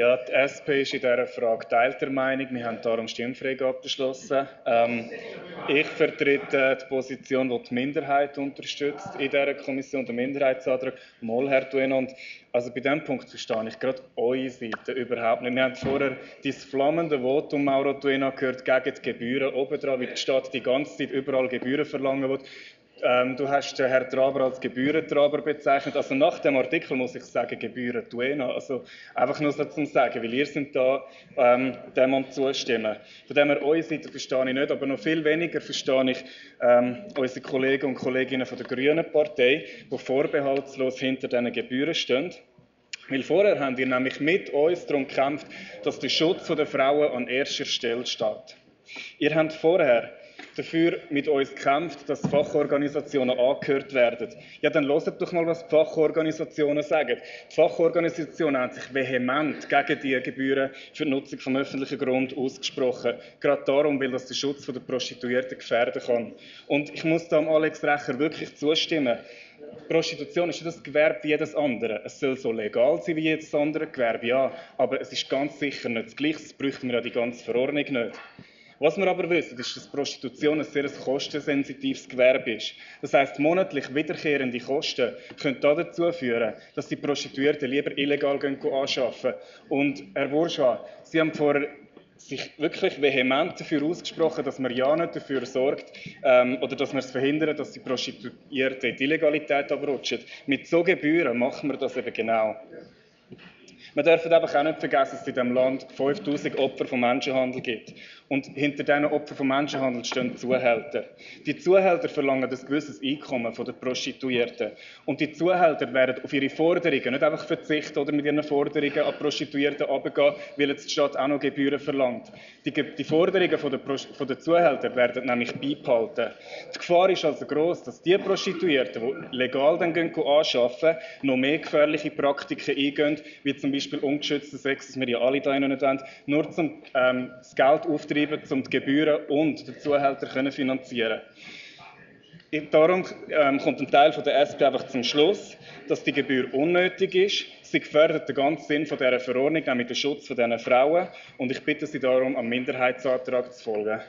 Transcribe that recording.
Ja, die SP ist in dieser Frage geteilter Meinung. Wir haben darum Stimmfreigabe beschlossen. Ähm, ich vertrete die Position, die die Minderheit unterstützt in dieser Kommission, den Minderheitsantrag. Mal, Herr Duenand. Also bei diesem Punkt verstehe ich gerade eure Seite überhaupt nicht. Wir haben vorher dieses flammende Votum Mauro Duena gehört gegen die Gebühren. Oben dran, wie die Stadt die ganze Zeit überall Gebühren verlangen will. Ähm, du hast den Herrn Traber als Gebührentraber bezeichnet. Also nach dem Artikel muss ich sagen, Gebühren Duena. Also einfach nur so zum Sagen, weil ihr sind da ähm, dem am zustimmen. Von dem her, eure Seite verstehe ich nicht, aber noch viel weniger verstehe ich ähm, unsere Kollegen und Kolleginnen von der Grünen Partei, die vorbehaltslos hinter diesen Gebühren stehen. Weil vorher haben ihr nämlich mit uns darum gekämpft, dass der Schutz der Frauen an erster Stelle steht. Ihr habt vorher dafür mit uns kämpft, dass Fachorganisationen angehört werden. Ja, dann hört doch mal, was die Fachorganisationen sagen. Die Fachorganisationen haben sich vehement gegen die Gebühren für die Nutzung vom öffentlichen Grund ausgesprochen. Gerade darum, weil das den Schutz der Prostituierten gefährden kann. Und ich muss da Alex Recher wirklich zustimmen. Prostitution ist das Gewerbe wie jedes andere. Es soll so legal sein wie jedes andere Gewerbe, ja, aber es ist ganz sicher nicht das Gleiche. Das bräuchten wir ja die ganze Verordnung nicht. Was wir aber wissen, ist, dass Prostitution ein sehr kostensensitives Gewerbe ist. Das heißt, monatlich wiederkehrende Kosten können dazu führen, dass die Prostituierten lieber illegal anschaffen. Und Herr Bourgeois, Sie haben vorher sich wirklich vehement dafür ausgesprochen, dass man ja nicht dafür sorgt ähm, oder dass man es verhindert, dass die Prostituierten in die Illegalität abrutschen. Mit so Gebühren machen wir das eben genau. Wir dürfen einfach auch nicht vergessen, dass es in diesem Land 5000 Opfer von Menschenhandel gibt. Und hinter diesen Opfern von Menschenhandel stehen Zuhälter. Die Zuhälter verlangen ein gewisses Einkommen von den Prostituierten. Und die Zuhälter werden auf ihre Forderungen nicht einfach verzichten oder mit ihren Forderungen an Prostituierten runtergehen, weil jetzt die Stadt auch noch Gebühren verlangt. Die, die Forderungen von der, von Zuhälter werden nämlich beibehalten. Die Gefahr ist also groß, dass die Prostituierten, die legal dann gehen, anschaffen, noch mehr gefährliche Praktiken eingehen, wie zum Beispiel ungeschützten Sex, das wir ja alle da nicht wollen, nur zum ähm, das Geld auftreten betreiben, um die Gebühren und den Zuhälter zu finanzieren. Darum ähm, kommt ein Teil von der SP einfach zum Schluss, dass die Gebühr unnötig ist. Sie gefährdet den ganzen Sinn von dieser Verordnung, nämlich den Schutz von diesen Frauen. Und ich bitte Sie darum, am Minderheitsantrag zu folgen.